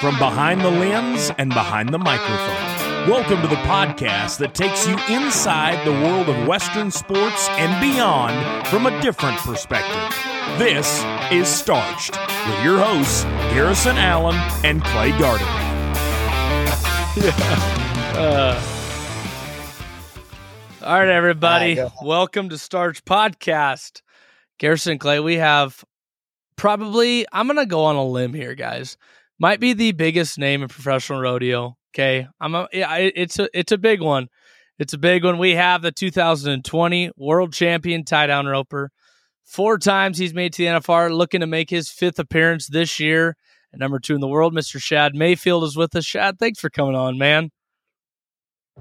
from behind the lens and behind the microphone. Welcome to the podcast that takes you inside the world of Western sports and beyond from a different perspective. This is Starched with your hosts, Garrison Allen and Clay Gardner. Uh, all right, everybody. Welcome to Starch Podcast. Garrison Clay, we have probably, I'm going to go on a limb here, guys. Might be the biggest name in professional rodeo. Okay. I'm a, yeah, it's a, it's a big one. It's a big one. We have the 2020 world champion tie down roper. Four times he's made to the NFR, looking to make his fifth appearance this year. And number two in the world, Mr. Shad Mayfield is with us. Shad, thanks for coming on, man.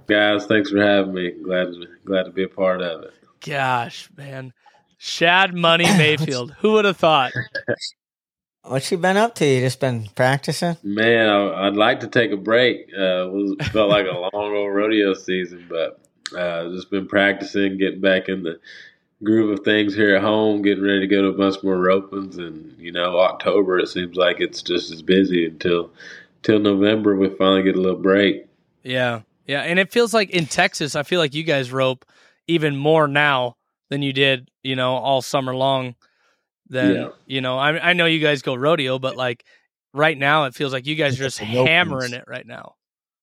Guys, thanks for having me. Glad to, glad to be a part of it. Gosh, man. Shad Money Mayfield. Who would have thought? What you been up to? You just been practicing? Man, I, would like to take a break. Uh, it was felt like a long old rodeo season, but uh, just been practicing, getting back in the groove of things here at home, getting ready to go to a bunch more ropings, and you know, October it seems like it's just as busy until till November. We finally get a little break. Yeah, yeah, and it feels like in Texas, I feel like you guys rope even more now than you did, you know, all summer long. Then yeah. you know, I I know you guys go rodeo, but like right now, it feels like you guys are just hammering it right now.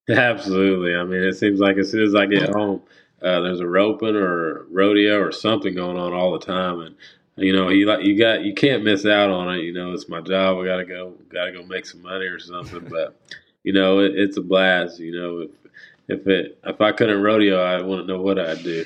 Absolutely. I mean, it seems like as soon as I get home, uh, there's a roping or rodeo or something going on all the time, and you know, you like you got you can't miss out on it. You know, it's my job. I gotta go, gotta go make some money or something. But you know, it, it's a blast. You know, if if it if I couldn't rodeo, I wouldn't know what I'd do.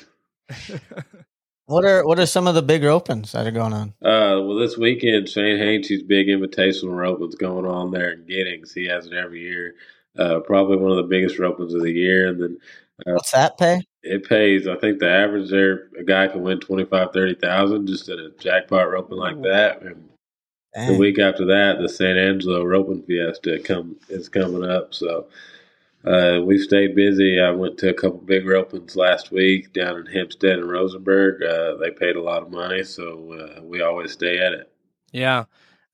what are what are some of the bigger opens that are going on? Uh, well, this weekend Shane Hanchey's big invitational opens going on there in Giddings. He has it every year. Uh, probably one of the biggest opens of the year, and then uh, what's that pay? It pays. I think the average there, a guy can win twenty five, thirty thousand just at a jackpot roping like that. And Dang. the week after that, the San Angelo roping fiesta come is coming up. So uh, we stayed busy. I went to a couple big ropings last week down in Hempstead and Rosenberg. Uh, they paid a lot of money, so uh, we always stay at it. Yeah.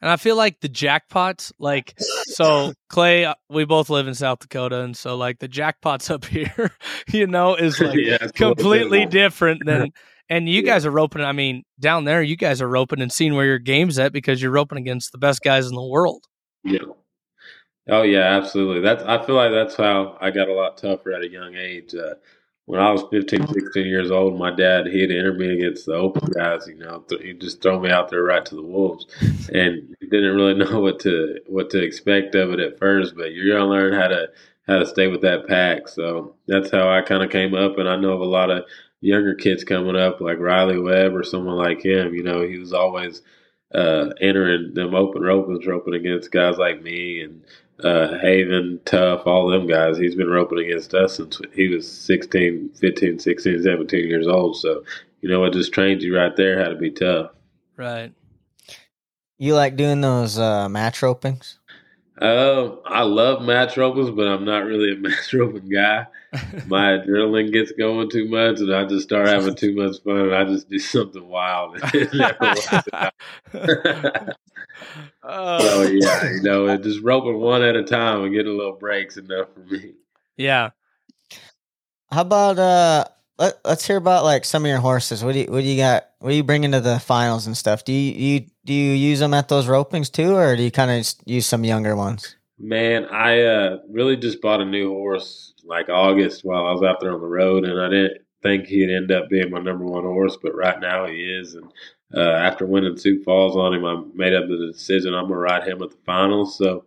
And I feel like the jackpots, like, so Clay, uh, we both live in South Dakota. And so, like, the jackpots up here, you know, is like yeah, completely different than, and you yeah. guys are roping. I mean, down there, you guys are roping and seeing where your game's at because you're roping against the best guys in the world. Yeah. Oh yeah, absolutely. That's I feel like that's how I got a lot tougher at a young age. Uh, when I was 15, 16 years old, my dad he'd enter me against the open guys. You know, he'd just throw me out there right to the wolves, and didn't really know what to what to expect of it at first. But you're gonna learn how to how to stay with that pack. So that's how I kind of came up, and I know of a lot of younger kids coming up, like Riley Webb or someone like him. You know, he was always uh, entering them open ropes, roping against guys like me and uh, Haven, Tuf, all them guys. He's been roping against us since he was 16, 15, 16, 17 years old. So, you know, it just trains you right there how to be tough. Right. You like doing those uh, match ropings? Uh, I love match ropings, but I'm not really a match roping guy. My adrenaline gets going too much, and I just start having too much fun, and I just do something wild. Oh. So yeah, you know, just roping one at a time and getting a little breaks enough for me. Yeah. How about uh? Let, us hear about like some of your horses. What do you what do you got? What do you bring into the finals and stuff? Do you, you do you use them at those ropings too, or do you kind of use some younger ones? Man, I uh, really just bought a new horse like August while I was out there on the road, and I didn't think he'd end up being my number one horse, but right now he is. And uh, after winning Sioux Falls on him, I made up the decision I'm gonna ride him at the finals. So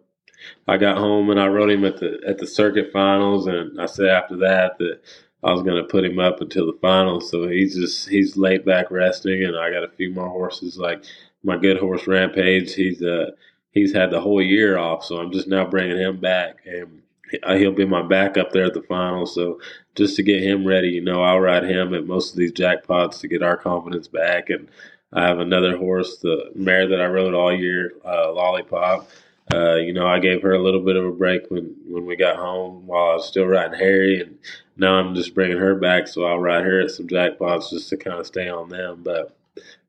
I got home and I rode him at the at the circuit finals, and I said after that that I was to put him up until the finals. So he's just he's laid back resting, and I got a few more horses like my good horse Rampage. He's uh he's had the whole year off, so I'm just now bringing him back, and he'll be my backup there at the finals. So just to get him ready, you know, I'll ride him at most of these jackpots to get our confidence back. And I have another horse, the mare that I rode all year, uh, Lollipop. Uh, you know, I gave her a little bit of a break when, when we got home while I was still riding Harry, and now I'm just bringing her back, so I'll ride her at some jackpots just to kind of stay on them. But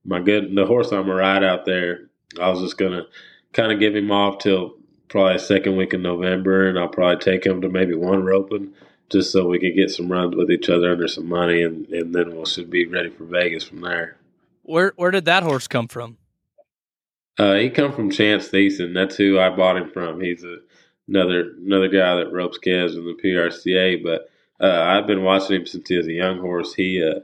my good, the horse I'm gonna ride out there, I was just gonna kind of give him off till probably second week in November, and I'll probably take him to maybe one roping just so we could get some runs with each other under some money, and, and then we will should be ready for Vegas from there. Where where did that horse come from? Uh, he come from Chance Thiessen. That's who I bought him from. He's a, another another guy that ropes calves in the PRCA. But uh, I've been watching him since he was a young horse. He uh,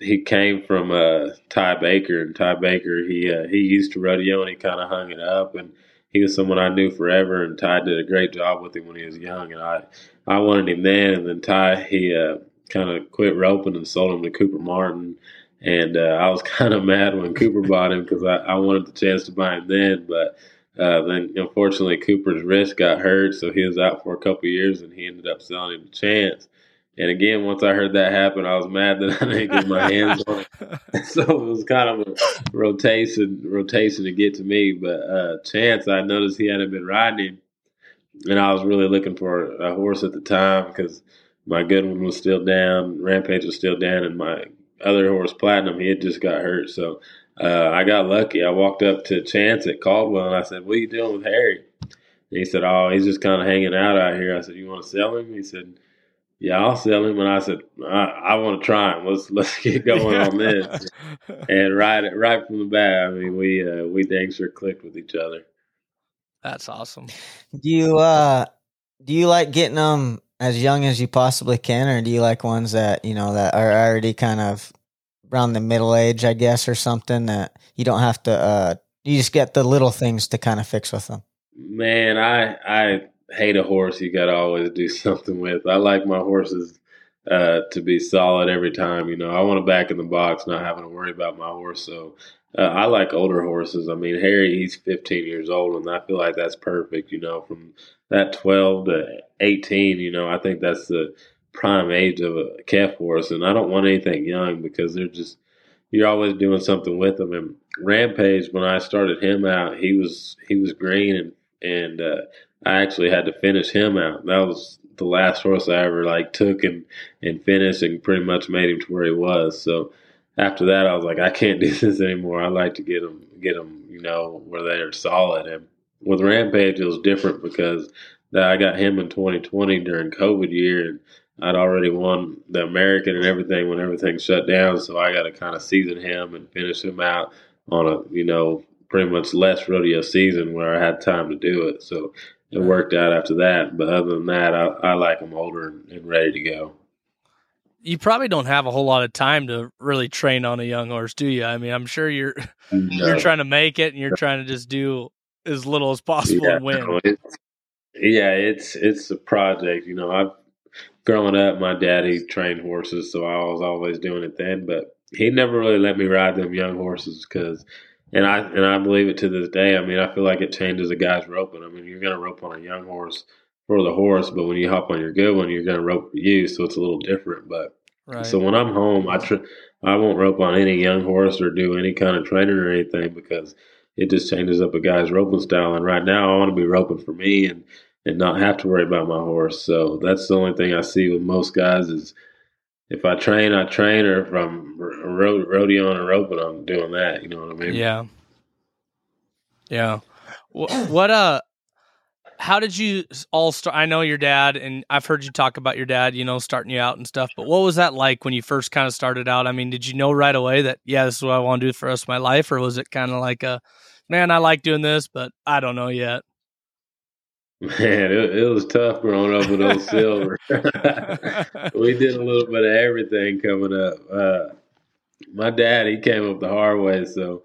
he came from uh, Ty Baker, and Ty Baker he uh, he used to rodeo and he kind of hung it up, and he was someone I knew forever. And Ty did a great job with him when he was young, and I I wanted him then. And then Ty he uh, kind of quit roping and sold him to Cooper Martin and uh, I was kind of mad when Cooper bought him because I, I, wanted the chance to buy him then. But uh, then, unfortunately, Cooper's wrist got hurt, so he was out for a couple years, and he ended up selling him the chance. And again, once I heard that happen, I was mad that I didn't get my hands on it. so it was kind of a rotation, rotation to get to me. But uh, Chance, I noticed he hadn't been riding him, and I was really looking for a horse at the time because my good one was still down, Rampage was still down, and my other horse, Platinum, he had just got hurt. So uh, I got lucky. I walked up to Chance at Caldwell and I said, "What are you doing with Harry?" And he said, "Oh, he's just kind of hanging out out here." I said, "You want to sell him?" He said, "Yeah, I'll sell him." And I said, "I, I want to try him. Let's let's get going on this." and right right from the bat, I mean, we uh, we dang sure clicked with each other. That's awesome. Do you uh do you like getting them as young as you possibly can, or do you like ones that you know that are already kind of around the middle age, I guess, or something that you don't have to? uh You just get the little things to kind of fix with them. Man, I I hate a horse you got to always do something with. I like my horses uh, to be solid every time. You know, I want to back in the box, not having to worry about my horse. So uh, I like older horses. I mean, Harry, he's 15 years old, and I feel like that's perfect. You know, from that 12 to 18, you know, I think that's the prime age of a calf horse. And I don't want anything young because they're just, you're always doing something with them. And Rampage, when I started him out, he was, he was green and, and, uh, I actually had to finish him out. That was the last horse I ever like took and, and finished and pretty much made him to where he was. So after that, I was like, I can't do this anymore. I like to get them, get them, you know, where they're solid. And with Rampage, it was different because I got him in 2020 during COVID year, and I'd already won the American and everything when everything shut down. So I got to kind of season him and finish him out on a you know pretty much less rodeo season where I had time to do it. So it worked out after that. But other than that, I, I like them older and, and ready to go you probably don't have a whole lot of time to really train on a young horse, do you? I mean, I'm sure you're no. you're trying to make it and you're trying to just do as little as possible yeah, and win. No, it's, yeah, it's it's a project. You know, I've growing up, my daddy trained horses, so I was always doing it then. But he never really let me ride them young horses because, and I and I believe it to this day. I mean, I feel like it changes a guy's roping. I mean, you're going to rope on a young horse for the horse, but when you hop on your good one, you're going to rope for you, so it's a little different. But right. so when I'm home, I tr- I won't rope on any young horse or do any kind of training or anything because it just changes up a guy's roping style. And right now, I want to be roping for me and and not have to worry about my horse. So that's the only thing I see with most guys is if I train, I train, or if I'm ro- rodeoing and roping, I'm doing that. You know what I mean? Yeah. Yeah. What uh how did you all start? I know your dad, and I've heard you talk about your dad, you know, starting you out and stuff. But what was that like when you first kind of started out? I mean, did you know right away that yeah, this is what I want to do for the rest of my life, or was it kind of like a man, I like doing this, but I don't know yet? Man, it, it was tough growing up with old Silver. we did a little bit of everything coming up. Uh, my dad, he came up the hard way, so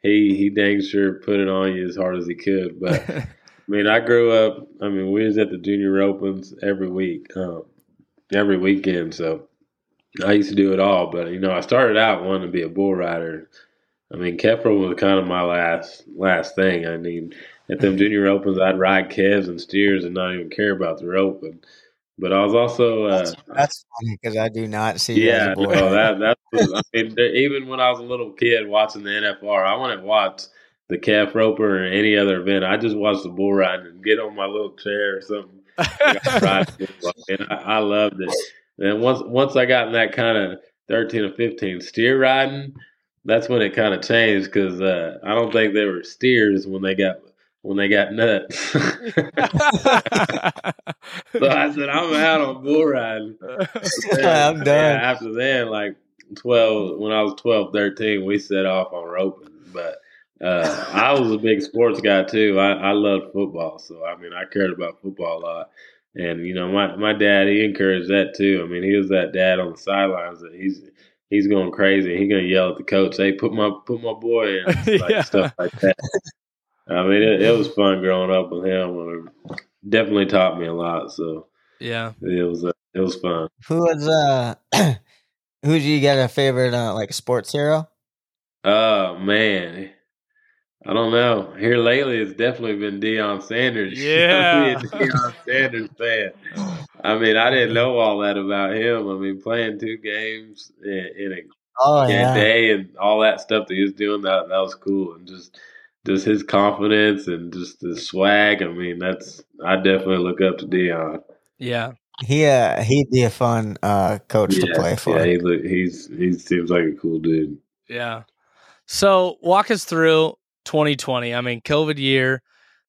he he dang sure put it on you as hard as he could. But I mean, I grew up. I mean, we was at the junior opens every week, um, every weekend. So I used to do it all. But you know, I started out wanting to be a bull rider. I mean, Kefro was kind of my last last thing. I mean, at them junior opens, I'd ride calves and steers and not even care about the rope. And, but I was also uh, that's, that's funny because I do not see. Yeah, no, that that's. I mean, even when I was a little kid watching the NFR, I wouldn't watch the calf roper or any other event. I just watched the bull ride and get on my little chair or something. and I, I loved it. And once once I got in that kind of thirteen or fifteen steer riding, that's when it kind of changed because uh, I don't think they were steers when they got when they got nuts. so I said, I'm out on bull riding. I'm done. Yeah, after then, like 12, when I was 12, 13, we set off on roping. But uh, I was a big sports guy too. I, I loved football. So, I mean, I cared about football a lot. And, you know, my, my dad, he encouraged that too. I mean, he was that dad on the sidelines that he's he's going crazy. He's gonna yell at the coach, "Hey, put my put my boy in," like yeah. stuff like that. I mean, it, it, was fun growing up with him. It definitely taught me a lot. So yeah, it was uh, it was fun. Who was uh, who do you get a favorite uh, like sports hero? Oh man, I don't know. Here lately, it's definitely been Deion Sanders. Yeah, Deion Sanders fan. I mean, I didn't know all that about him. I mean, playing two games in, in a oh, yeah. day and all that stuff that he was doing that that was cool, and just just his confidence and just the swag. I mean, that's I definitely look up to Deion. Yeah, he uh, he'd be a fun uh, coach yeah, to play for. Yeah, he look, he's he seems like a cool dude. Yeah. So walk us through 2020. I mean, COVID year,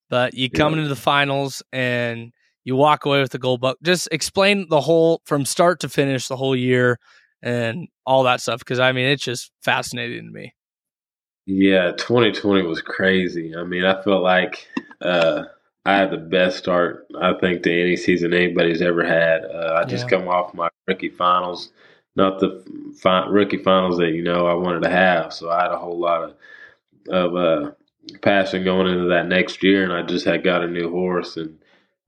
but you come yeah. into the finals and you walk away with the gold buck. Just explain the whole from start to finish, the whole year and all that stuff. Cause I mean, it's just fascinating to me. Yeah, 2020 was crazy. I mean, I felt like uh, I had the best start, I think, to any season anybody's ever had. Uh, I just yeah. come off my rookie finals, not the fi- rookie finals that, you know, I wanted to have. So I had a whole lot of of uh, passion going into that next year, and I just had got a new horse, and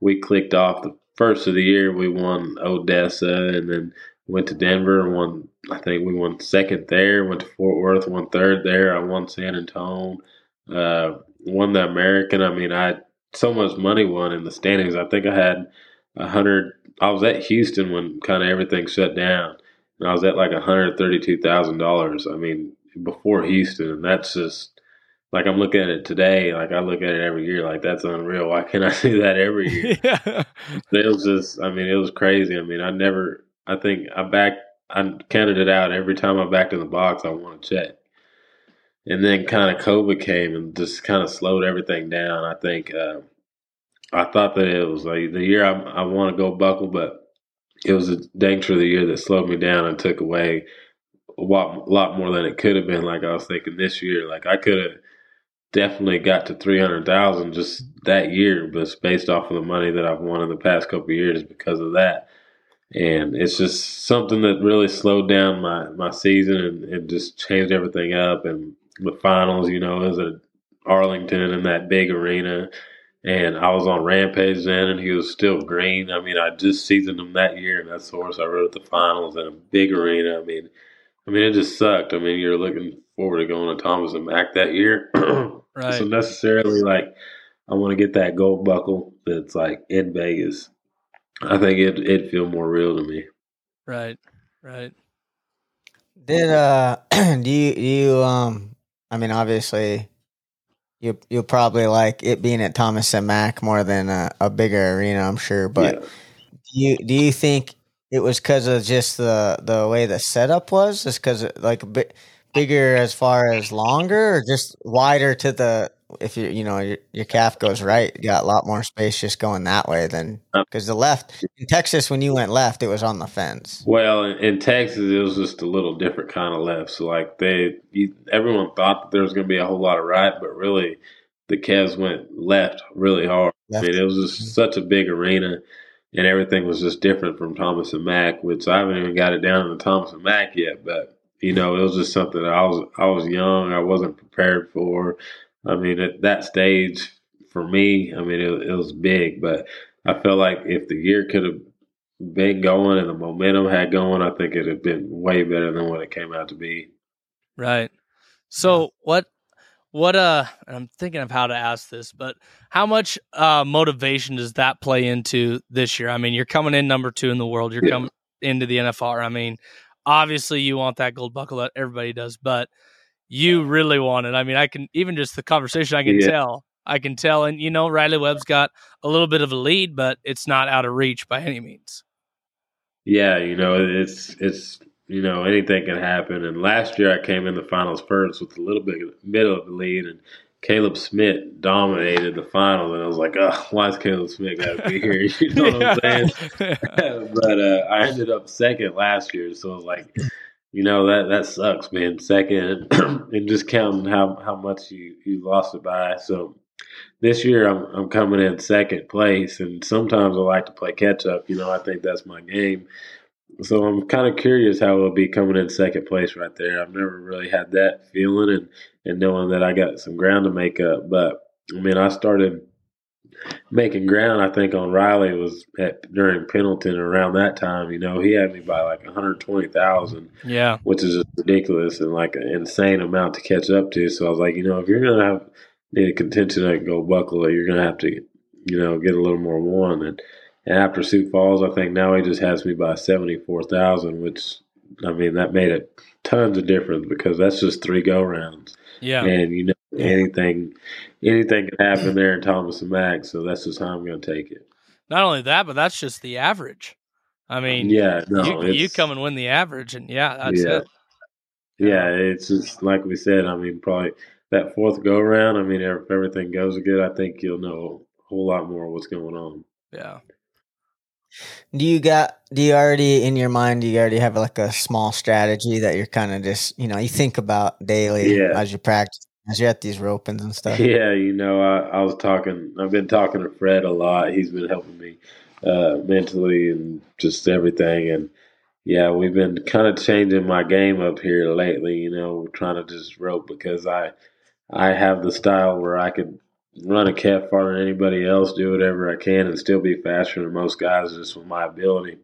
we clicked off the first of the year. We won Odessa, and then went to Denver and won. I think we won second there. Went to Fort Worth, won third there. I won San Antonio, uh, won the American. I mean, I had so much money won in the standings. I think I had a hundred. I was at Houston when kind of everything shut down, and I was at like one hundred thirty-two thousand dollars. I mean, before Houston, and that's just like I'm looking at it today, like I look at it every year, like that's unreal. Why can't I see that every year? yeah. It was just, I mean, it was crazy. I mean, I never, I think I backed, I counted it out every time I backed in the box. I won a check, and then kind of COVID came and just kind of slowed everything down. I think uh, I thought that it was like the year I, I want to go buckle, but it was a dang sure the year that slowed me down and took away a lot, lot more than it could have been. Like I was thinking this year, like I could have definitely got to 300,000 just that year, but it's based off of the money that I've won in the past couple years because of that. And it's just something that really slowed down my, my season and it just changed everything up. And the finals, you know, it was at Arlington in that big arena. And I was on Rampage then, and he was still green. I mean, I just seasoned him that year, and that's the horse I rode at the finals in a big arena. I mean, I mean, it just sucked. I mean, you're looking forward to going to Thomas and Mack that year. Right. So necessarily like I want to get that gold buckle that's like in Vegas. I think it it'd feel more real to me. Right. Right. Did uh do you you um I mean obviously you you'll probably like it being at Thomas and Mack more than a, a bigger arena, I'm sure. But yeah. do you do you think it was because of just the the way the setup was? Just because like a bit bigger as far as longer or just wider to the if you you know your, your calf goes right you got a lot more space just going that way than because the left in texas when you went left it was on the fence well in, in texas it was just a little different kind of left so like they you, everyone thought that there was going to be a whole lot of right but really the calves went left really hard left. i mean it was just mm-hmm. such a big arena and everything was just different from thomas and mack which i haven't even got it down the thomas and mack yet but you know, it was just something I was I was young, I wasn't prepared for. I mean, at that stage for me, I mean, it, it was big, but I felt like if the year could have been going and the momentum had going, I think it'd have been way better than what it came out to be. Right. So what what uh I'm thinking of how to ask this, but how much uh motivation does that play into this year? I mean, you're coming in number 2 in the world, you're yeah. coming into the NFR. I mean, obviously you want that gold buckle that everybody does, but you really want it. I mean, I can even just the conversation I can yeah. tell. I can tell and you know Riley Webb's got a little bit of a lead, but it's not out of reach by any means. Yeah, you know, it's it's you know, anything can happen. And last year I came in the finals first with a little bit middle of the lead and Caleb Smith dominated the finals, and I was like, oh, why is Caleb Smith got to be here? You know what I'm saying? but uh, I ended up second last year, so it was like, you know that that sucks, man. Second, and just counting how how much you you lost it by. So this year I'm I'm coming in second place, and sometimes I like to play catch up. You know, I think that's my game. So I'm kind of curious how it'll be coming in second place right there. I've never really had that feeling and, and knowing that I got some ground to make up. But I mean, I started making ground. I think on Riley was at during Pendleton around that time. You know, he had me by like 120,000. Yeah, which is ridiculous and like an insane amount to catch up to. So I was like, you know, if you're gonna have need a contention to go buckle, you're gonna have to, you know, get a little more one and and after Sioux Falls, I think now he just has me by 74,000, which, I mean, that made a tons of difference because that's just three go rounds. Yeah. And, you know, anything anything can happen there in Thomas and Mack, so that's just how I'm going to take it. Not only that, but that's just the average. I mean, yeah, no, you, you come and win the average, and yeah, that's yeah. it. Yeah, it's just like we said. I mean, probably that fourth go round. I mean, if everything goes good, I think you'll know a whole lot more what's going on. Yeah. Do you got do you already in your mind do you already have like a small strategy that you're kind of just you know you think about daily Yeah. as you practice as you're at these ropings and stuff? Yeah, you know, I, I was talking. I've been talking to Fred a lot. He's been helping me uh, mentally and just everything. And yeah, we've been kind of changing my game up here lately. You know, trying to just rope because I I have the style where I could run a cat farther than anybody else, do whatever I can, and still be faster than most guys just with my ability.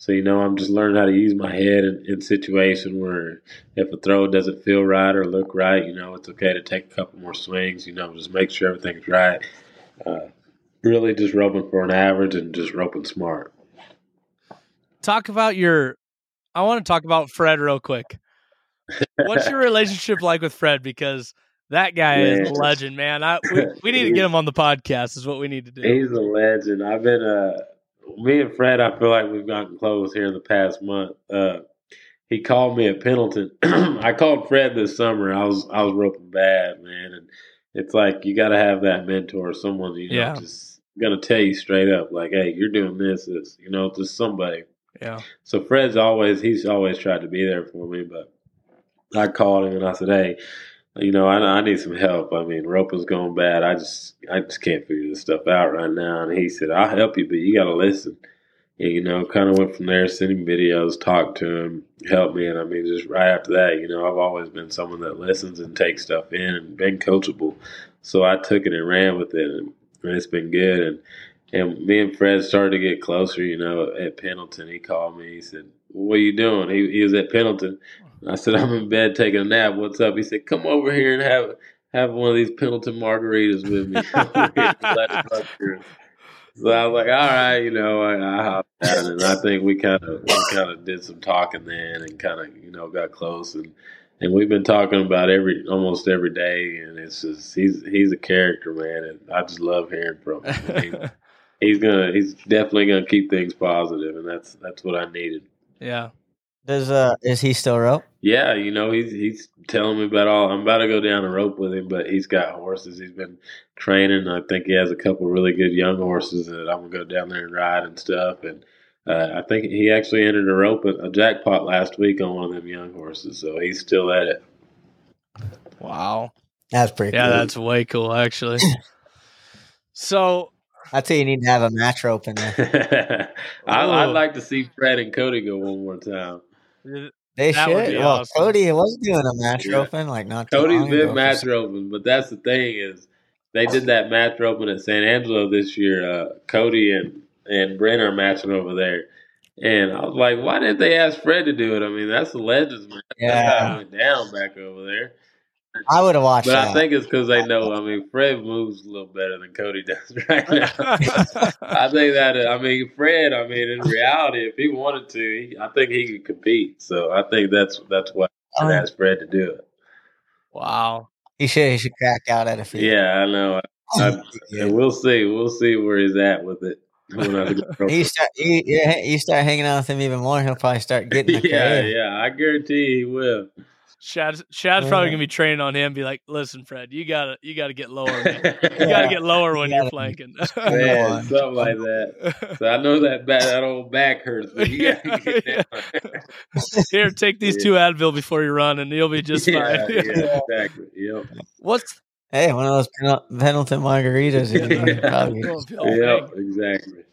So you know, I'm just learning how to use my head in, in situation where if a throw doesn't feel right or look right, you know, it's okay to take a couple more swings. You know, just make sure everything's right. Uh, really, just roping for an average and just roping smart. Talk about your. I want to talk about Fred real quick. What's your relationship like with Fred? Because that guy is a legend, man. I we, we need to get him on the podcast. Is what we need to do. He's a legend. I've been uh me and Fred, I feel like we've gotten close here in the past month. Uh he called me at Pendleton. I called Fred this summer. I was I was roping bad, man. And it's like you gotta have that mentor, someone, you know, Yeah. just gonna tell you straight up, like, hey, you're doing this, this, you know, just somebody. Yeah, So Fred's always he's always tried to be there for me, but I called him and I said, "Hey, you know, I, I need some help. I mean, roping's going bad. I just I just can't figure this stuff out right now." And he said, "I'll help you, but you got to listen." And, you know, kind of went from there, sending videos, talked to him, helped me, and I mean, just right after that, you know, I've always been someone that listens and takes stuff in and been coachable. So I took it and ran with it, and, and it's been good. And and me and Fred started to get closer, you know, at Pendleton. He called me. He said, What are you doing? He, he was at Pendleton. I said, I'm in bed taking a nap. What's up? He said, Come over here and have have one of these Pendleton margaritas with me. so I was like, All right, you know, I, I hopped out and I think we kind of we kind of did some talking then and kind of, you know, got close and and we've been talking about every almost every day and it's just he's he's a character, man, and I just love hearing from him. I mean, he's gonna he's definitely gonna keep things positive and that's that's what I needed. yeah. Does uh is he still rope? Yeah, you know, he's he's telling me about all I'm about to go down a rope with him, but he's got horses. He's been training. I think he has a couple really good young horses that I'm gonna go down there and ride and stuff. And uh, I think he actually entered a rope a jackpot last week on one of them young horses, so he's still at it. Wow. That's pretty Yeah, cool. that's way cool, actually. so I'd say you need to have a match rope in there. I, I'd like to see Fred and Cody go one more time. They That should. Well, awesome. Cody was doing a match Yeah. roping like not too Cody's long been ago match some- roping, but that's the thing is they did that match roping at San Angelo this year. Uh, Cody and and Brent are matching over there, and I was like, why didn't they ask Fred to do it? I mean, that's the legends, man. That's how Yeah. it went down back over there. I would have watched But that. I think it's because they know. I mean, Fred moves a little better than Cody does right now. I think that I mean Fred. I mean, in reality, if he wanted to, he, I think he could compete. So I think that's that's why I Um, asked Fred to do it. wow. he should. He should crack out at a few. Yeah, I know. I, and we'll see. We'll see where he's at with it. When I go You start. You, yeah, you start hanging out with him even more. He'll probably start getting. A yeah, career. yeah. I guarantee he will. Shad's Shad's probably gonna uh-huh. be training on him. Be like, listen, Fred, you gotta you gotta get lower. Man. You gotta get lower when you're flanking. Man, something like that. So I know that back, that old back hurts. Yeah, yeah. Here, take these two Advil before you run, and you'll be just fine. Yeah, yeah, exactly. Yep. What's Hey, one of those Pen- Pendleton margaritas. Yeah. Yep. Exactly.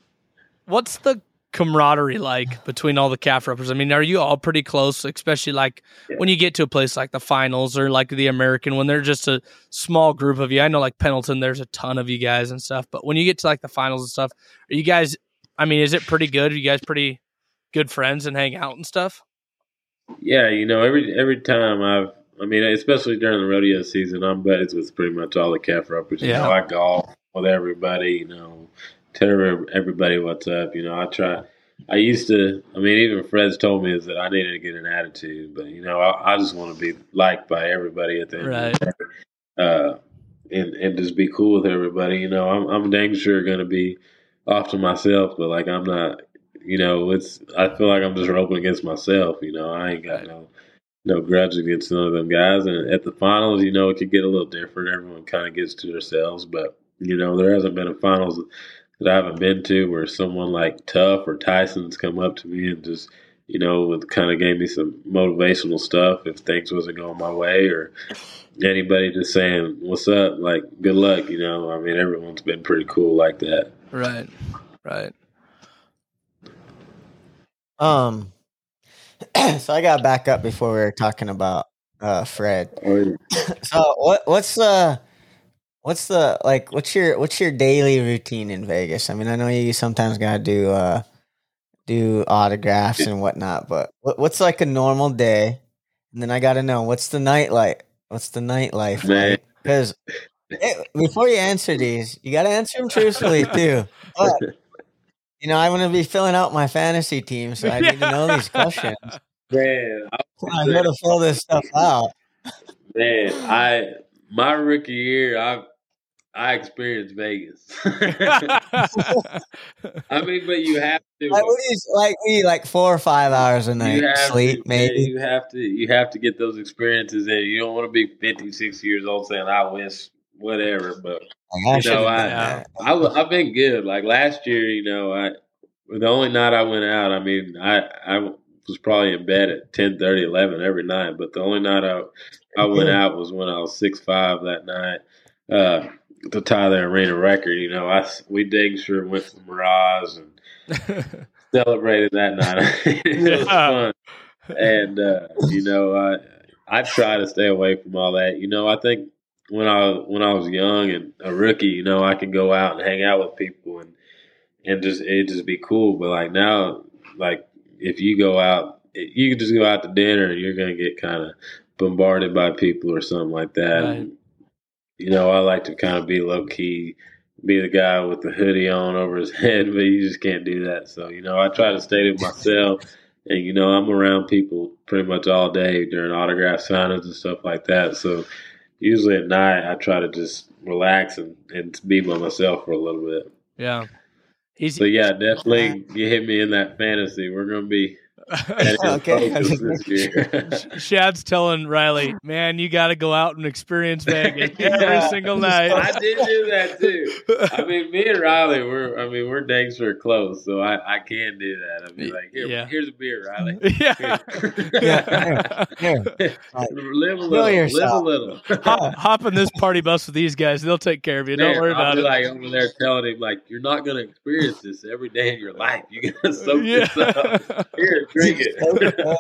what's the camaraderie like between all the calf ropers? I mean, are you all pretty close, especially like Yeah. when you get to a place like the finals or like the American when they're just a small group of you? I know like Pendleton, there's a ton of you guys and stuff, but when you get to like the finals and stuff, are you guys? I mean, is it pretty good? Are you guys pretty good friends and hang out and stuff? Yeah, you know, every every time I've, I mean, especially during the rodeo season, I'm buddies with pretty much all the calf. You Yeah. know, I golf with everybody. You know, tell everybody what's up. You know, I try. I used to. I mean, even Fred's told me is that I needed to get an attitude, but you know, I, I just want to be liked by everybody at the end. Right. Of the day. Uh, and and just be cool with everybody. You know, I'm I'm dang sure going to be off to myself, but like I'm not. You know, it's. I feel like I'm just roping against myself. You know, I ain't got Right. no no grudge against none of them guys. And at the finals, you know, it could get a little different. Everyone kind of gets to themselves, but you know, there hasn't been a finals that I haven't been to where someone like Tuf or Tyson's come up to me and just, you know, it kind of gave me some motivational stuff if things wasn't going my way or anybody just saying, "What's up?" Like, good luck. You know, I mean, everyone's been pretty cool like that. Right, right. Um, so I got back up before we were talking about uh Fred. So what what's the what's the like what's your what's your daily routine in Vegas? I mean, I know you sometimes gotta do uh do autographs and whatnot, but what, what's like a normal day? And then I gotta know what's the night like? What's the nightlife like? Because before you answer these, you gotta answer them truthfully too. But you know, I'm gonna be filling out my fantasy team, so I need to know these questions. Man, I I gotta fill this stuff out. Man, I my rookie year, I I experienced Vegas. I mean, but you have to. Like is like we like four or five hours a night sleep to, maybe. you have to. You have to get those experiences in. You don't want to be 56 years old saying I wish whatever. But I you know, done I. I I've been good. Like last year, you know, I the only night I went out. I mean, I I was probably in bed at 10, 30, 11 every night. But the only night I I went out was when I was six five that night. Uh, to tie the arena record, you know, I we dang sure went to Mirage and celebrated that night. it was fun, and uh, you know, I I try to stay away from all that. You know, I think when I when I was young and a rookie, you know, I could go out and hang out with people and and just it just be cool. But like now, like if you go out, you can just go out to dinner and you're gonna get kind of bombarded by people or something like that. Right. And, you know, I like to kind of be low key, be the guy with the hoodie on over his head, but you just can't do that. So, you know, I try to stay to myself. And, you know, I'm around people pretty much all day during autograph signings and stuff like that. So, usually at night, I try to just relax and, and be by myself for a little bit. yeah. He's So, yeah, definitely you hit me in that fantasy. We're going to be Okay. focus this year. Shad's telling Riley, man, you got to go out and experience Vegas every single night." I did do that too. I mean, me and Riley, we're I mean, we're dang sure close, so I, I can do that. I'd be like, here, Yeah. here's a beer, Riley. yeah. Yeah, Here. live a little, live a little. hop, hop in this party bus with these guys. They'll take care of you. Don't Man, worry I'll about be it. like over there telling him like, you're not gonna experience this every day in your life. You gotta soak yeah. this up. Here, drink it.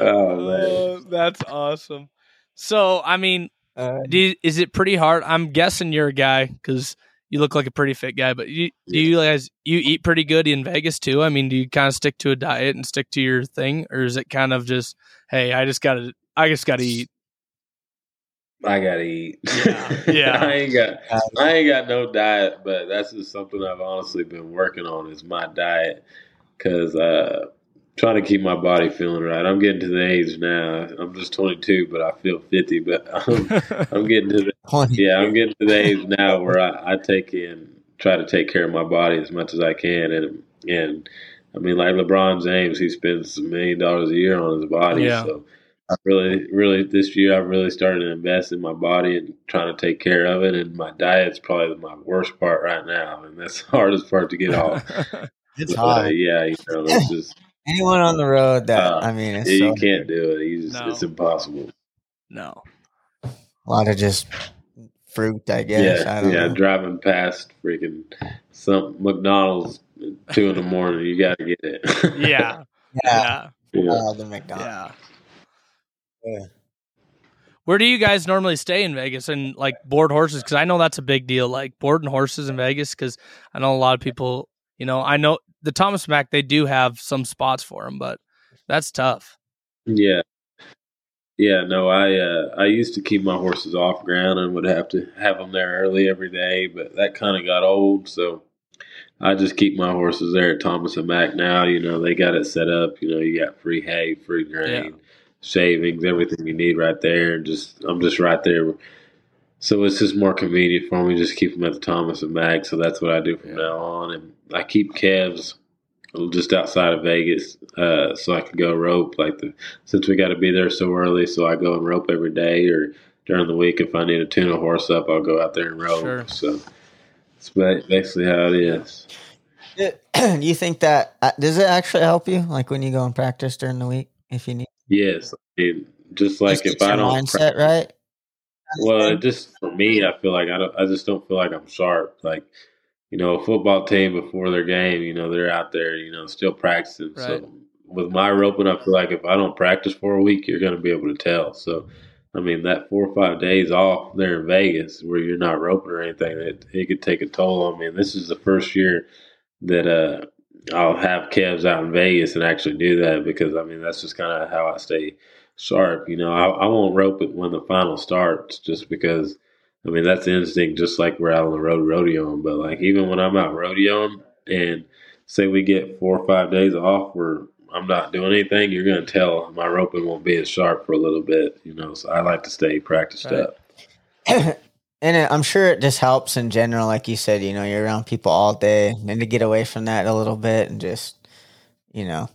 oh man. Oh, that's awesome. So, I mean, Uh, do is it pretty hard? I'm guessing you're a guy because you look like a pretty fit guy. But you, do you guys you eat pretty good in Vegas too? I mean, do you kind of stick to a diet and stick to your thing, or is it kind of just, hey, I just gotta, I just gotta eat? I gotta eat. Yeah. Yeah. I ain't got I ain't got no diet, but that's just something I've honestly been working on is my diet because uh, trying to keep my body feeling right. I'm getting to the age now. I'm just 22, but I feel 50. But I'm, I'm getting to the yeah, I'm getting to the age now where I, I take in try to take care of my body as much as I can, and and I mean like LeBron James, he spends a million dollars a year on his body, Yeah. so. I really, really this year I've really started to invest in my body and trying to take care of it. And my diet's probably my worst part right now, and that's the hardest part to get off. it's But, hard. uh, yeah, you know, it's just Anyone on the road that Uh, I mean, it's you so, can't do it. You just, No. It's impossible. no. a lot of just fruit. I guess. I yeah, don't yeah. know. Driving past freaking some McDonald's at two in the morning, you got to get it. Yeah. Yeah. Yeah. yeah. Oh, the McDonald's. Yeah. Yeah. Where do you guys normally stay in Vegas and like board horses? Because I know that's a big deal, like boarding horses in Vegas. Because I know a lot of people, you know, I know the Thomas Mack, they do have some spots for them, but that's tough. Yeah. Yeah, no, I uh, I used to keep my horses off ground and would have to have them there early every day, but that kind of got old, so I just keep my horses there at Thomas and Mack now. You know, they got it set up. You know, you got free hay, free grain, Yeah. shavings, everything you need right there, and just I'm just right there. So it's just more convenient for me. Just keep them at the Thomas and Mack. So that's what I do from Yeah. now on, and I keep calves just outside of Vegas, uh, so I can go rope. Like the since we got to be there so early, so I go and rope every day, or during the week if I need to tune a horse up, I'll go out there and rope. Sure. So it's basically how it is. Do you think that uh, does it actually help you, like when you go and practice during the week, if you need? Yes, I mean, just like Just if gets I your don't mindset right. Well, it just for me, I feel like I don't. I just don't feel like I'm sharp. Like you know, a football team before their game, you know, they're out there, you know, still practicing. Right. So with my roping, I feel like if I don't practice for a week, you're going to be able to tell. So, I mean, that four or five days off there in Vegas where you're not roping or anything, it, it could take a toll on me. And this is the first year that uh, I'll have calves out in Vegas and actually do that because I mean that's just kind of how I stay sharp. You know, I, I won't rope it when the final starts just because. I mean that's instinct, just like we're out on the road rodeoing. But like even when I'm out rodeoing and say we get four or five days off where I'm not doing anything, you're going to tell my roping won't be as sharp for a little bit. You know, so I like to stay practiced Right. up. and it, I'm sure it just helps in general, like you said. You know, you're around people all day, and to get away from that a little bit and just, you know,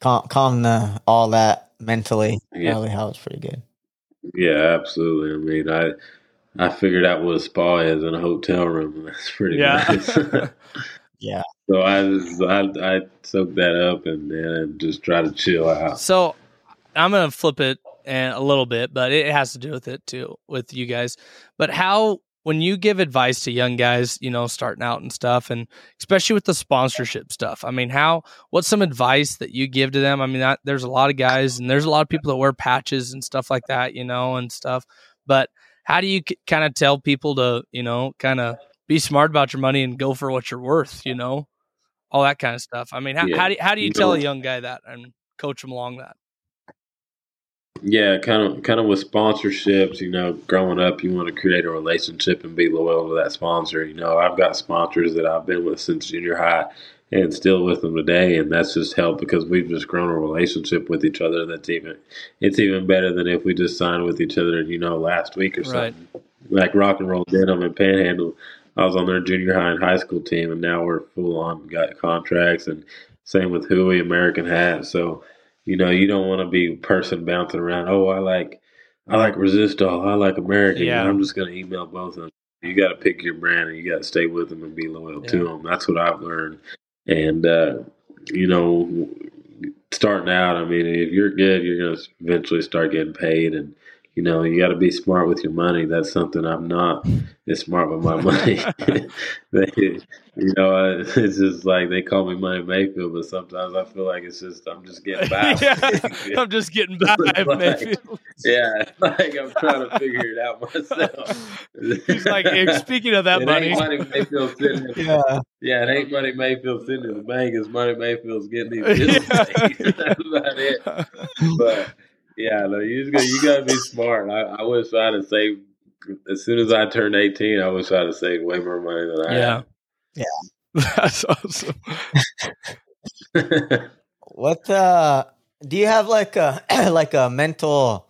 calm, calm the all that mentally Yeah. probably helps pretty good. Yeah, absolutely. I mean, I I figured out what a spa is in a hotel room, and that's pretty Yeah. nice. Yeah. so I just I I soak that up and and just try to chill out. So I'm gonna flip it and a little bit, but it has to do with it too, with you guys. But how when you give advice to young guys, you know, starting out and stuff, and especially with the sponsorship stuff, I mean, how what's some advice that you give to them? I mean, that, there's a lot of guys and there's a lot of people that wear patches and stuff like that, you know, and stuff. But how do you kind of tell people to, you know, kind of be smart about your money and go for what you're worth, you know, all that kind of stuff? I mean, how, Yeah. how do how do you You tell a young guy that and coach him along that? Yeah, kind of, kind of with sponsorships. You know, growing up, you want to create a relationship and be loyal to that sponsor. You know, I've got sponsors that I've been with since junior high, and still with them today, and that's just helped because we've just grown a relationship with each other. That's even, it's even better than if we just signed with each other. You know, last week or Right. something. Like rock and roll denim and panhandle. I was on their junior high and high school team, and now we're full on got contracts, and same with Huey American Hat. So you know, you don't want to be a person bouncing around. Oh, I like, I like Resistol. I like American. Yeah. I'm just going to email both of them. You got to pick your brand and you got to stay with them and be loyal to them. That's what I've learned. And uh, you know, starting out, I mean, if you're good, you're going to eventually start getting paid. And you know, you got to be smart with your money. That's something I'm not as smart with my money. they, you know, I- it's just like they call me Money Mayfield, but sometimes I feel like it's just I'm just getting by. yeah, I'm just getting by. Like- Mayfield. yeah, like I'm trying to figure it out myself. He's like, speaking of that it money, ain't Money Mayfield sitting. In, Yeah. yeah, it ain't Money Mayfield sitting in the bank. It's Money Mayfield's getting these bills. That's about it. But yeah, no, you just got you got to be smart. I, I wish I'd have saved as soon as I turned 18. I wish I'd have saved way more money than I yeah, Yeah. that's awesome. What uh do you have like a like a mental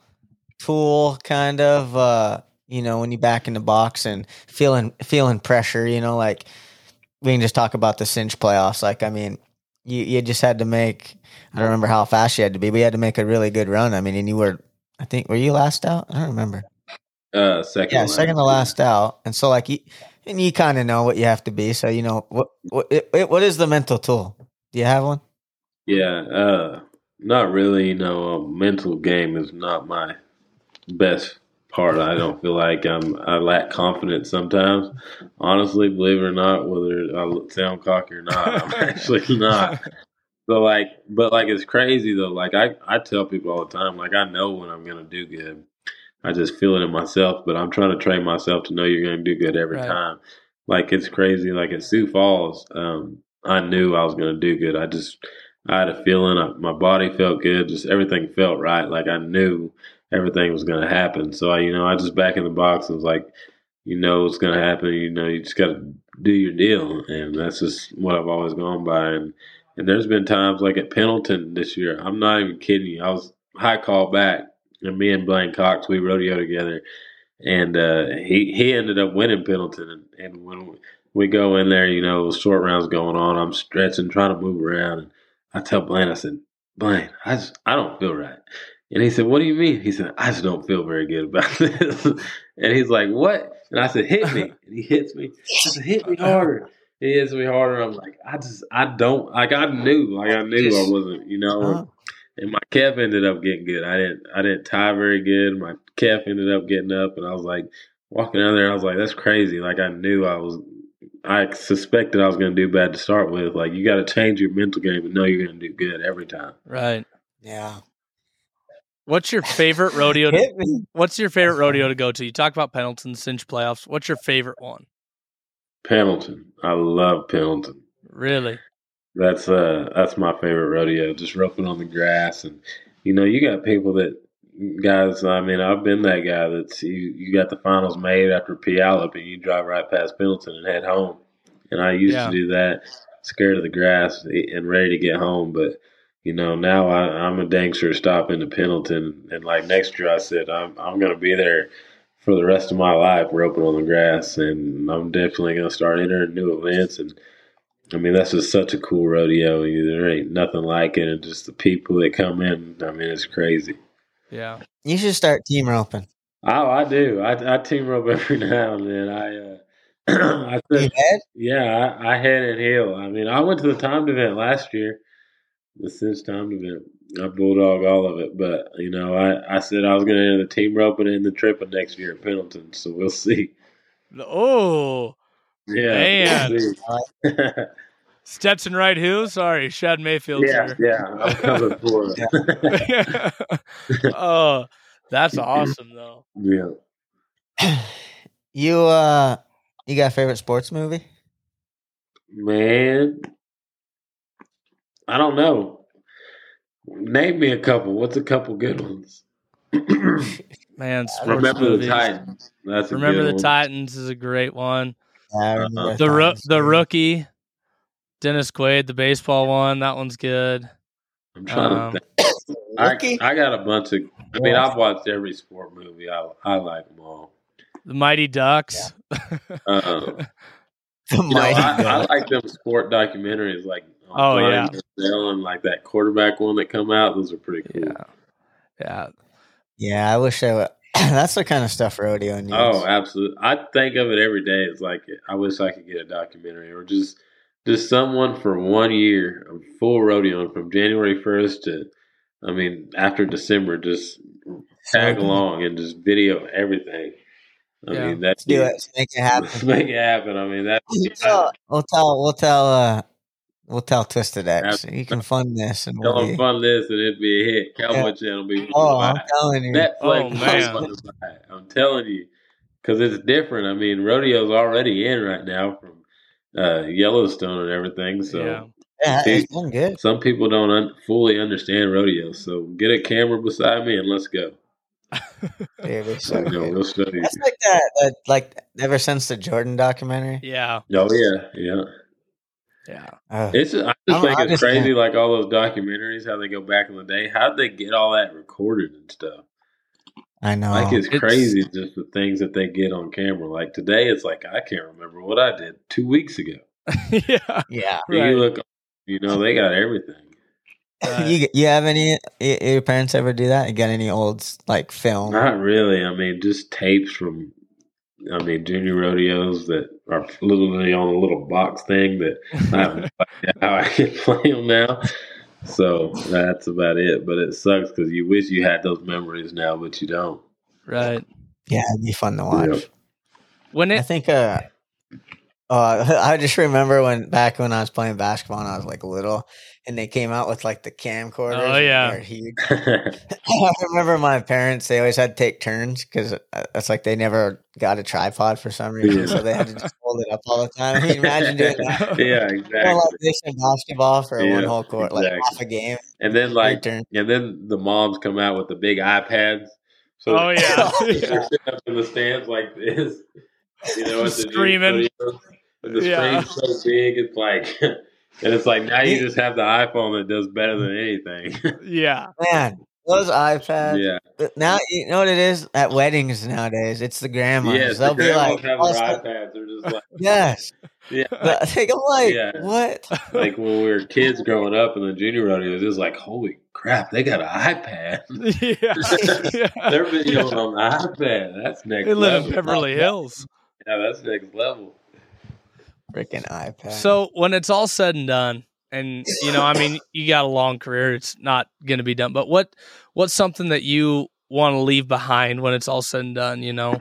tool kind of uh you know when you back in the box and feeling feeling pressure, you know, like we can just talk about the cinch playoffs. Like I mean, you you just had to make I don't remember how fast you had to be, but you had to make a really good run. I mean, and you were I think were you last out? I don't remember. Uh, second. Yeah, second to last out, and so like, you, and you kind of know what you have to be. So you know what what it, what is the mental tool? Do you have one? Yeah, uh, not really. You know, a mental game is not my best part. I don't feel like I'm I lack confidence sometimes. Honestly, believe it or not, whether I sound cocky or not, I'm actually not. So like, but like it's crazy though. Like I, I tell people all the time, like I know when I'm gonna do good. I just feel it in myself, but I'm trying to train myself to know you're gonna do good every Right. time. Like it's crazy. Like at Sioux Falls, um, I knew I was gonna do good. I just I had a feeling. I, my body felt good. Just everything felt right. Like I knew everything was gonna happen. So I, you know, I just back in the box and was like, you know, what's gonna happen. You know, you just got to do your deal, and that's just what I've always gone by. And and there's been times like at Pendleton this year. I'm not even kidding you. I was high call back, and me and Blaine Cox we rodeo together, and uh, he he ended up winning Pendleton. And, and when we go in there, you know, short rounds going on. I'm stretching, trying to move around, and I tell Blaine, I said, Blaine, I just I don't feel right. And he said, What do you mean? He said, I just don't feel very good about this. and he's like, What? And I said, Hit me. And he hits me. I said, Hit me harder. He hits me harder. I'm like, I just, I don't, like, I knew, like, I knew I wasn't, you know. Uh-huh. And my calf ended up getting good. I didn't, I didn't tie very good. My calf ended up getting up, and I was like, walking down there, I was like, that's crazy. Like, I knew I was, I suspected I was going to do bad to start with. Like, you got to change your mental game and know you're going to do good every time. Right. Yeah. What's your favorite rodeo? To, what's your favorite rodeo to go to? You talk about Pendleton, Cinch playoffs. What's your favorite one? Pendleton, I love Pendleton. Really? That's uh that's my favorite rodeo. Just roping on the grass, and you know you got people that guys. I mean, I've been that guy that's you. You got the finals made after Puyallup, and you drive right past Pendleton and head home. And I used Yeah. to do that, scared of the grass and ready to get home. But you know now I, I'm a dang sure stop into Pendleton, and like next year I said I'm I'm gonna be there for the rest of my life roping on the grass, and I'm definitely gonna start entering new events and. I mean, that's just such a cool rodeo. There ain't nothing like it, and just the people that come in. I mean, it's crazy. Yeah. You should start team roping. Oh, I do. I, I team rope every now and then. I, uh, I You said, head? yeah, I, I head and heel. I mean, I went to the timed event last year, the Cinch timed event. I bulldog all of it, but you know, I, I said I was going to enter the team roping and the tripping next year at Pendleton, so we'll see. Oh, Yeah, Man. we'll see. Stetson right who? Sorry, Shad Mayfield. yeah, sir. yeah, I'm for it. oh, that's awesome though. yeah. You uh, you got a favorite sports movie? Man, I don't know. Name me a couple. What's a couple good ones? Man, sports Remember movies. the Titans. That's a Remember good the one. Titans is a great one. I remember The ro- the rookie, Dennis Quaid, the baseball one. That one's good. I'm trying Um, to think. I, I got a bunch of. I mean, I've watched every sport movie. I I like them all. The Mighty Ducks. Um, The you know, Mighty I, I like them sport documentaries, like Oh, Johnny yeah. And like that quarterback one that come out. Those are pretty cool. yeah, yeah. Yeah, I wish I would. That's the kind of stuff rodeo needs. Oh, absolutely. I think of it every day. It's like I wish I could get a documentary or just just someone for one year of full rodeo from January first to I mean after December just tag along and just video everything. I Yeah. mean that's Let's do it. Let's make it happen. Let's make it happen. I mean that We'll tell. We'll tell. We'll tell. Uh, we'll tell Twisted X. Absolutely. You can fund this, and we'll be. fund this and it'd be a hit. Cowboy Channel be Oh, buy I'm telling you. Netflix Oh, man. fun to buy it. I'm telling you, because it's different. I mean, rodeo's already in right now from uh, Yellowstone and everything. So yeah. Yeah, See? it's done good. some people don't un- fully understand rodeo. So get a camera beside me and let's go. Dude, it's so So, you know, good. we'll show you. That's like that, that. Like ever since the Jordan documentary. Yeah. Oh yeah, yeah. Yeah. Oh, It's I just I'm- think I it's just crazy, can't- like all those documentaries, how they go back in the day. How would they get all that recorded and stuff? I know. Like it's, It's- crazy just the things that they get on camera. Like today, it's like I can't remember what I did two weeks ago. yeah. yeah. Right. You look, you know, they got everything. Uh, you you have any? Your parents ever do that? You got any old like film? Not really. I mean, just tapes from. I mean, junior rodeos that are literally on a little box thing that I have how I can play them now. So that's about it. But it sucks because you wish you had those memories now, but you don't. Right. Yeah, it'd be fun to watch. When it, I think uh, uh, I just remember when back when I was playing basketball and I was like little, and they came out with like the camcorders. Oh yeah, huge. I remember my parents; they always had to take turns because uh, it's like they never got a tripod for some reason, yeah. so they had to just hold it up all the time. I mean, imagine doing that. Yeah, exactly. Like this in basketball for yeah, one whole court, exactly. like half a game, and then like, and then the moms come out with the big iPads. So oh yeah, they're sitting up in the stands like this, you know, screaming. And the yeah. screen's so big, it's like, and it's like now you just have the iPhone that does better than anything. yeah, man, those iPads. Yeah. Now you know what it is at weddings nowadays. It's the grandmas. Yes, They'll the be like, have their iPads. They're just like, yes. Yeah, but I think I'm like, yeah. what? Like when we were kids growing up in the junior rodeos, it was like, holy crap, they got an iPad. Yeah, they're videoing on the iPad. That's next. They live level. in Beverly Hills. Yeah, that's next level. Freaking iPad. So when it's all said and done, and you know, I mean, you got a long career. It's not going to be done. But what what's something that you want to leave behind when it's all said and done? You know,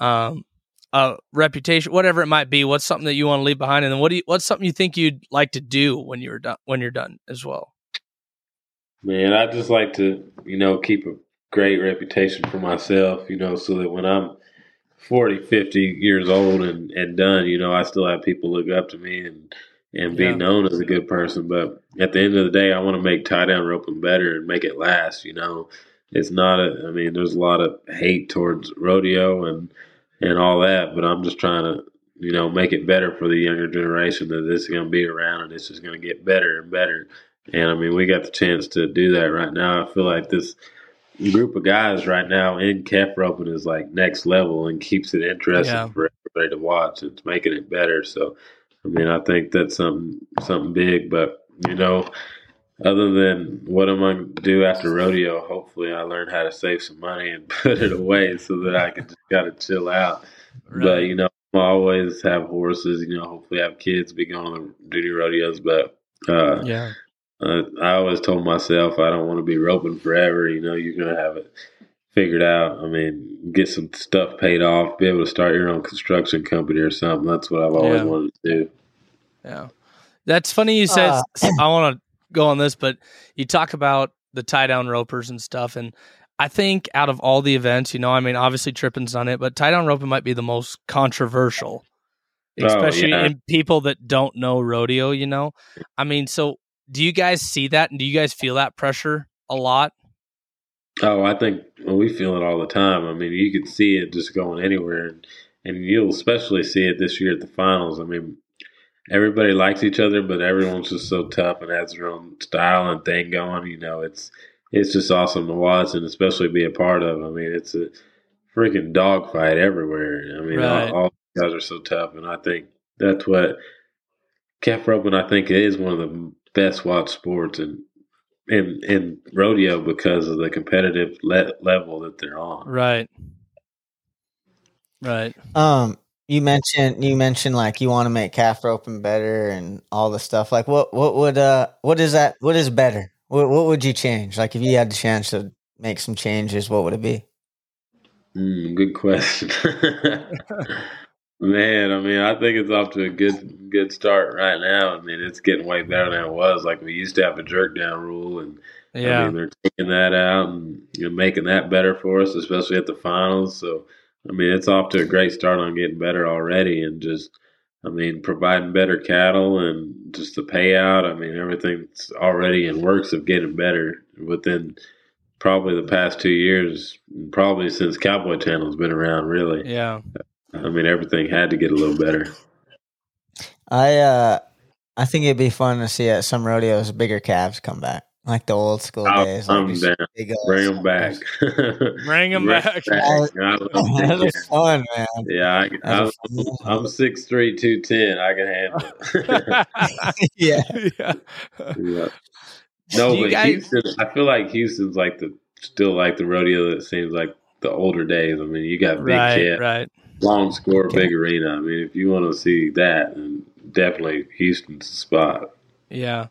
um, a reputation, whatever it might be. What's something that you want to leave behind, and then what do you, what's something you think you'd like to do when you're done when you're done as well? Man, I just like to you know keep a great reputation for myself. You know, so that when I'm 40, 50 years old and, and done, you know, I still have people look up to me and, and be yeah. known as a good person. But at the end of the day, I want to make tie down roping better and make it last, you know. It's not a, I mean, there's a lot of hate towards rodeo and, and all that, but I'm just trying to, you know, make it better for the younger generation that this is going to be around and it's just going to get better and better. And I mean, we got the chance to do that right now. I feel like this, group of guys right now in calf roping is like next level and keeps it interesting yeah. for everybody to watch. It's making it better. So, I mean, I think that's something something big. But you know, other than what I'm I to do after rodeo? Hopefully, I learn how to save some money and put it away so that I can just kind of chill out. Right. But you know, I always have horses. You know, hopefully, have kids, be going on the duty rodeos. But uh, yeah, uh, I always told myself I don't want to be roping forever. You know, you're gonna have it figured out. I mean, get some stuff paid off, be able to start your own construction company or something. That's what I've always yeah. wanted to do. Yeah, that's funny. You said uh, I want to go on this, but you talk about the tie down ropers and stuff, and I think out of all the events, you know, I mean, obviously tripping's on it, but tie down roping might be the most controversial, oh, especially oh, yeah. in people that don't know rodeo. You know, I mean, so do you guys see that and do you guys feel that pressure a lot? Oh, I think well, we feel it all the time. I mean, you can see it just going anywhere, and, and you'll especially see it this year at the finals. I mean, everybody likes each other, but everyone's just so tough and has their own style and thing going. You know, it's it's just awesome to watch and especially be a part of. I mean, it's a freaking dogfight everywhere. I mean, right. all, all guys are so tough, and I think that's what calf roping. I think is one of the best watched sports in in in rodeo because of the competitive le- level that they're on. Right. Right. Um you mentioned you mentioned like you want to make calf roping better and all the stuff. Like what what would uh what is that what is better? What what would you change? Like if you had the chance to make some changes, what would it be? Mm, good question. Man, I mean, I think it's off to a good good start right now. I mean, it's getting way better than it was. Like we used to have a jerk down rule, and yeah, I mean, they're taking that out and you know making that better for us, especially at the finals. So, I mean, it's off to a great start on getting better already, and just, I mean, providing better cattle and just the payout. I mean, everything's already in works of getting better within probably the past two years, probably since Cowboy Channel's been around. Really, yeah. I mean, everything had to get a little better. I uh, I think it'd be fun to see at some rodeos bigger calves come back, like the old school I'll days. Like Bring them back. Bring them back. back. that was fun, man. Yeah, I, I, am six three, two ten. I can handle it. yeah. yeah. yeah. No, but guys... Houston, I feel like Houston's like the still like the rodeo that seems like the older days. I mean, you got big right, cat, right. Long score, big arena. I mean, if you want to see that, then definitely Houston's the spot. Yeah,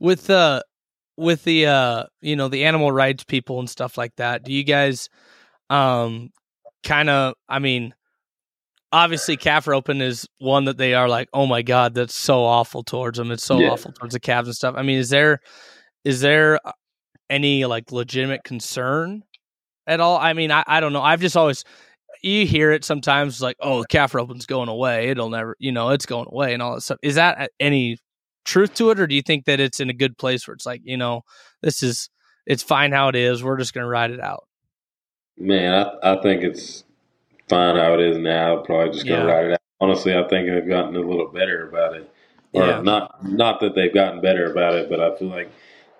with the uh, with the uh, you know, the animal rights people and stuff like that. Do you guys, um, kind of? I mean, obviously, calf roping is one that they are like, oh my god, that's so awful towards them. It's so yeah. awful towards the calves and stuff. I mean, is there is there uh, any like legitimate concern at all? I mean, I, I don't know. I've just always you hear it sometimes like, oh, the calf roping's going away. It'll never, you know, it's going away and all that stuff. Is that any truth to it, or do you think that it's in a good place where it's like, you know, this is it's fine how it is. We're just going to ride it out. Man, I, I think it's fine how it is now. Probably just going to yeah. ride it out. Honestly, I think they've gotten a little better about it. Or yeah. not not that they've gotten better about it, but I feel like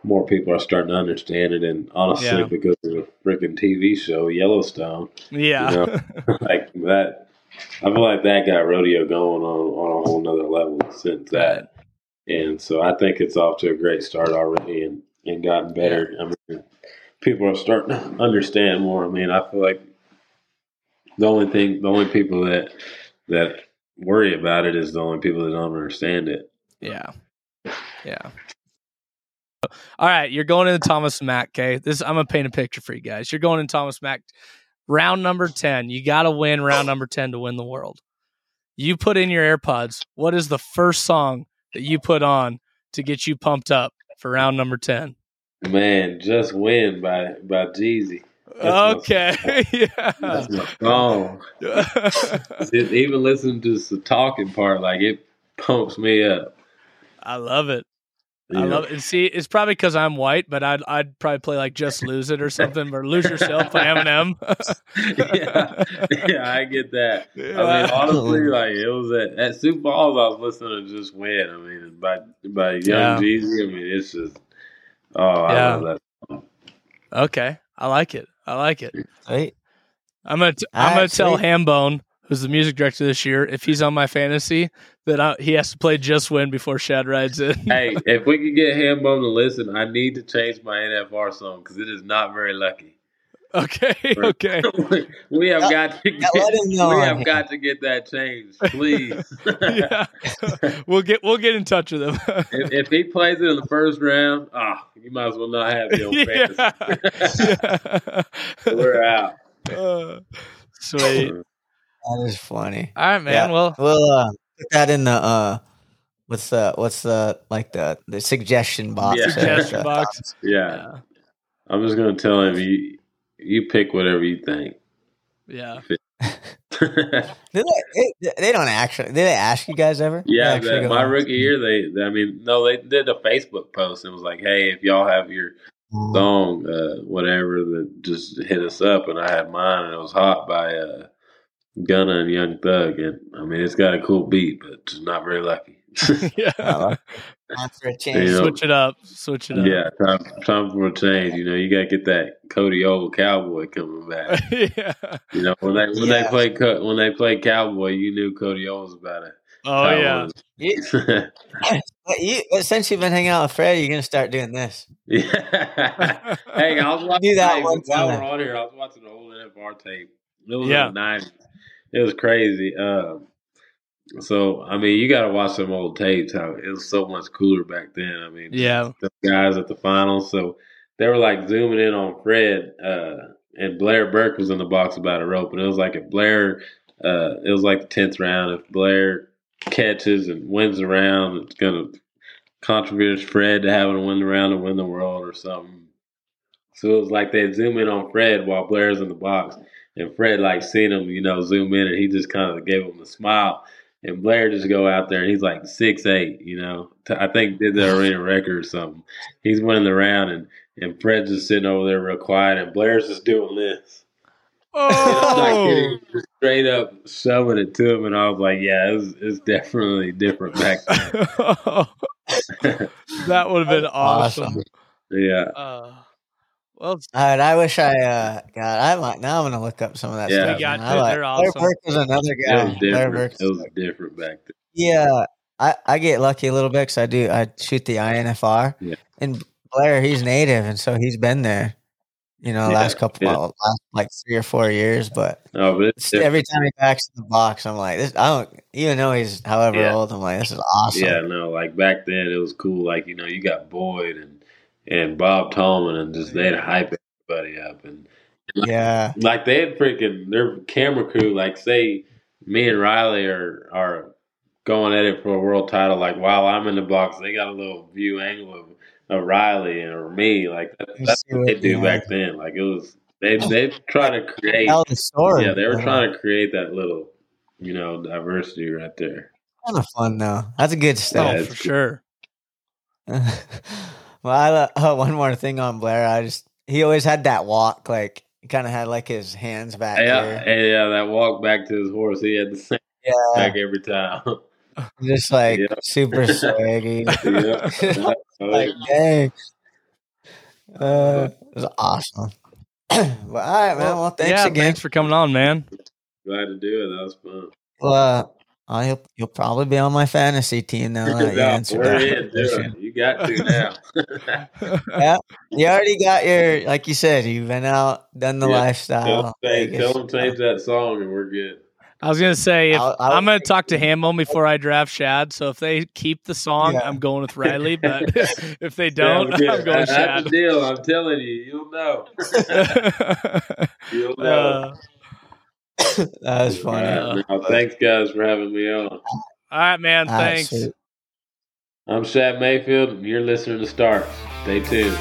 more people are starting to understand it. And honestly, yeah. because of the freaking TV show Yellowstone, yeah, you know, like that, I feel like that got rodeo going on on a whole nother level since that. And so I think it's off to a great start already and, and gotten better. I mean, people are starting to understand more. I mean, I feel like the only thing, the only people that that worry about it is the only people that don't understand it. Yeah, yeah. All right, you're going into Thomas Mack. Okay, this I'm gonna paint a picture for you guys. You're going in Thomas Mack, round number ten. You got to win round number ten to win the world. You put in your AirPods. What is the first song that you put on to get you pumped up for round number ten? Man, just win by by Jeezy. okay, my, yeah. That's my song. Even listening to the talking part, like it pumps me up. I love it. I love it. see, it's probably because I'm white, but I'd I'd probably play like "Just Lose It" or something, or "Lose Yourself" by Eminem. yeah, yeah, I get that. Yeah. I mean, honestly, like it was at, at Sioux Falls, I was listening to "Just Win." I mean, by by Young yeah. Jeezy. I mean, it's just oh, I yeah. love that. Okay, I like it. I like it. Right. I'm gonna t- I'm gonna tell Hambone who's the music director this year, if he's on my fantasy, that I, he has to play Just Win before Shad rides in. hey, if we can get Hambone to listen, I need to change my NFR song because it is not very lucky. Okay, okay. we have got to get, we have got to get that changed, please. yeah, we'll get we'll get in touch with him. if, if, he plays it in the first round, ah, oh, you might as well not have the old yeah. We're out. Uh, sweet. That is funny. All right, man. Yeah. Well, we'll uh, put that in the uh, what's the what's the like the the suggestion box? Yeah. Suggestion box. Yeah. yeah. I'm just gonna tell him you you pick whatever you think. Yeah. they, they, don't actually. Did they ask you guys ever? Yeah, the, my rookie year, they. I mean, no, they did a Facebook post and was like, "Hey, if y'all have your mm. song, uh, whatever, that just hit us up." And I had mine, and it was hot by uh, Gunna and Young Thug, and I mean it's got a cool beat, but just not very lucky. yeah, time for a change. You know, Switch it up. Switch it up. Yeah, time, time for a change. You know, you got to get that Cody Ohl cowboy coming back. yeah. You know, when they when yeah. they play when they play cowboy, you knew Cody Ohl was about it. Oh yeah. You, you, since you've been hanging out with Fred, you're gonna start doing this. Yeah. hey, I was watching. that one while we're on here, I was watching the old NFR tape. It was yeah. in the nineties it was crazy. Uh, so I mean, you got to watch some old tapes. How it was so much cooler back then. I mean, yeah, the guys at the finals. So they were like zooming in on Fred, uh, and Blair Burk was in the box about a rope, and it was like if Blair, uh, it was like the tenth round. If Blair catches and wins the round, it's gonna contribute Fred to having to win the round and win the world or something. So it was like they zoom in on Fred while Blair's in the box. And Fred like seen him, you know, zoom in, and he just kind of gave him a smile. And Blair just go out there, and he's like six eight, you know. I think did the arena record or something. He's winning the round, and and Fred's just sitting over there real quiet, and Blair's just doing this. Oh, like straight up shoving it to him, and I was like, "Yeah, it's, it's definitely different back then." that would have been awesome. awesome. Yeah. Uh, well, all right. I wish I uh God. I might now. I'm gonna look up some of that yeah. stuff. We got to. Like, They're awesome. Burk was another guy. It was different. It was different back then. Yeah, I I get lucky a little bit because I do I shoot the INFR yeah. and Blair, he's native, and so he's been there. You know, Yeah, last couple, yeah. well, last like three or four years. But No, but it's it's- every time he backs in the box, I'm like, this. I don't even though he's however Yeah. old. I'm like, this is awesome. Yeah, no, like back then it was cool. Like you know, you got Boyd and and Bob Tallman, and just they'd hype everybody up, and yeah, like they had freaking their camera crew. Like say me and Riley are are going at it for a world title. Like while I'm in the box, they got a little view angle of, of Riley and or me. Like that, that's what they what- do yeah. back then. Like it was they they try to create. tell the story. Yeah, they were trying to create that little you know diversity right there. Kind of fun though. That's a good Oh, stuff. Yeah, for it's- sure. well, I, lo- oh, one more thing on Blair. I just he always had that walk, like he kind of had like his hands back Yeah, here. yeah, that walk back to his horse, he had the same Yeah, back every time. just like Yeah. super swaggy. yeah. like dang, uh, it was awesome. well, all right, man. Well, thanks yeah, again. thanks for coming on, man. Glad to do it. That was fun. Well, uh, oh, you'll you'll probably be on my fantasy team now. that you Yeah, answered that question. You got to now. Yeah, you already got your like you said. You've been out, done the Yeah. lifestyle. them, change, tell them change that song, and we're good. I was gonna say if, I'll- I'll- I'm gonna talk to Hamo before I draft Shad. So if they keep the song, Yeah. I'm going with Riley. But if they don't, we're. I'm going That's Shad. the deal. I'm telling you, you'll know. You'll know. Uh, that was funny. All right, now, thanks, guys, for having me on. all right, man. All right, Thanks. sweet. I'm Shad Mayfield, and you're listening to Starts. Stay tuned.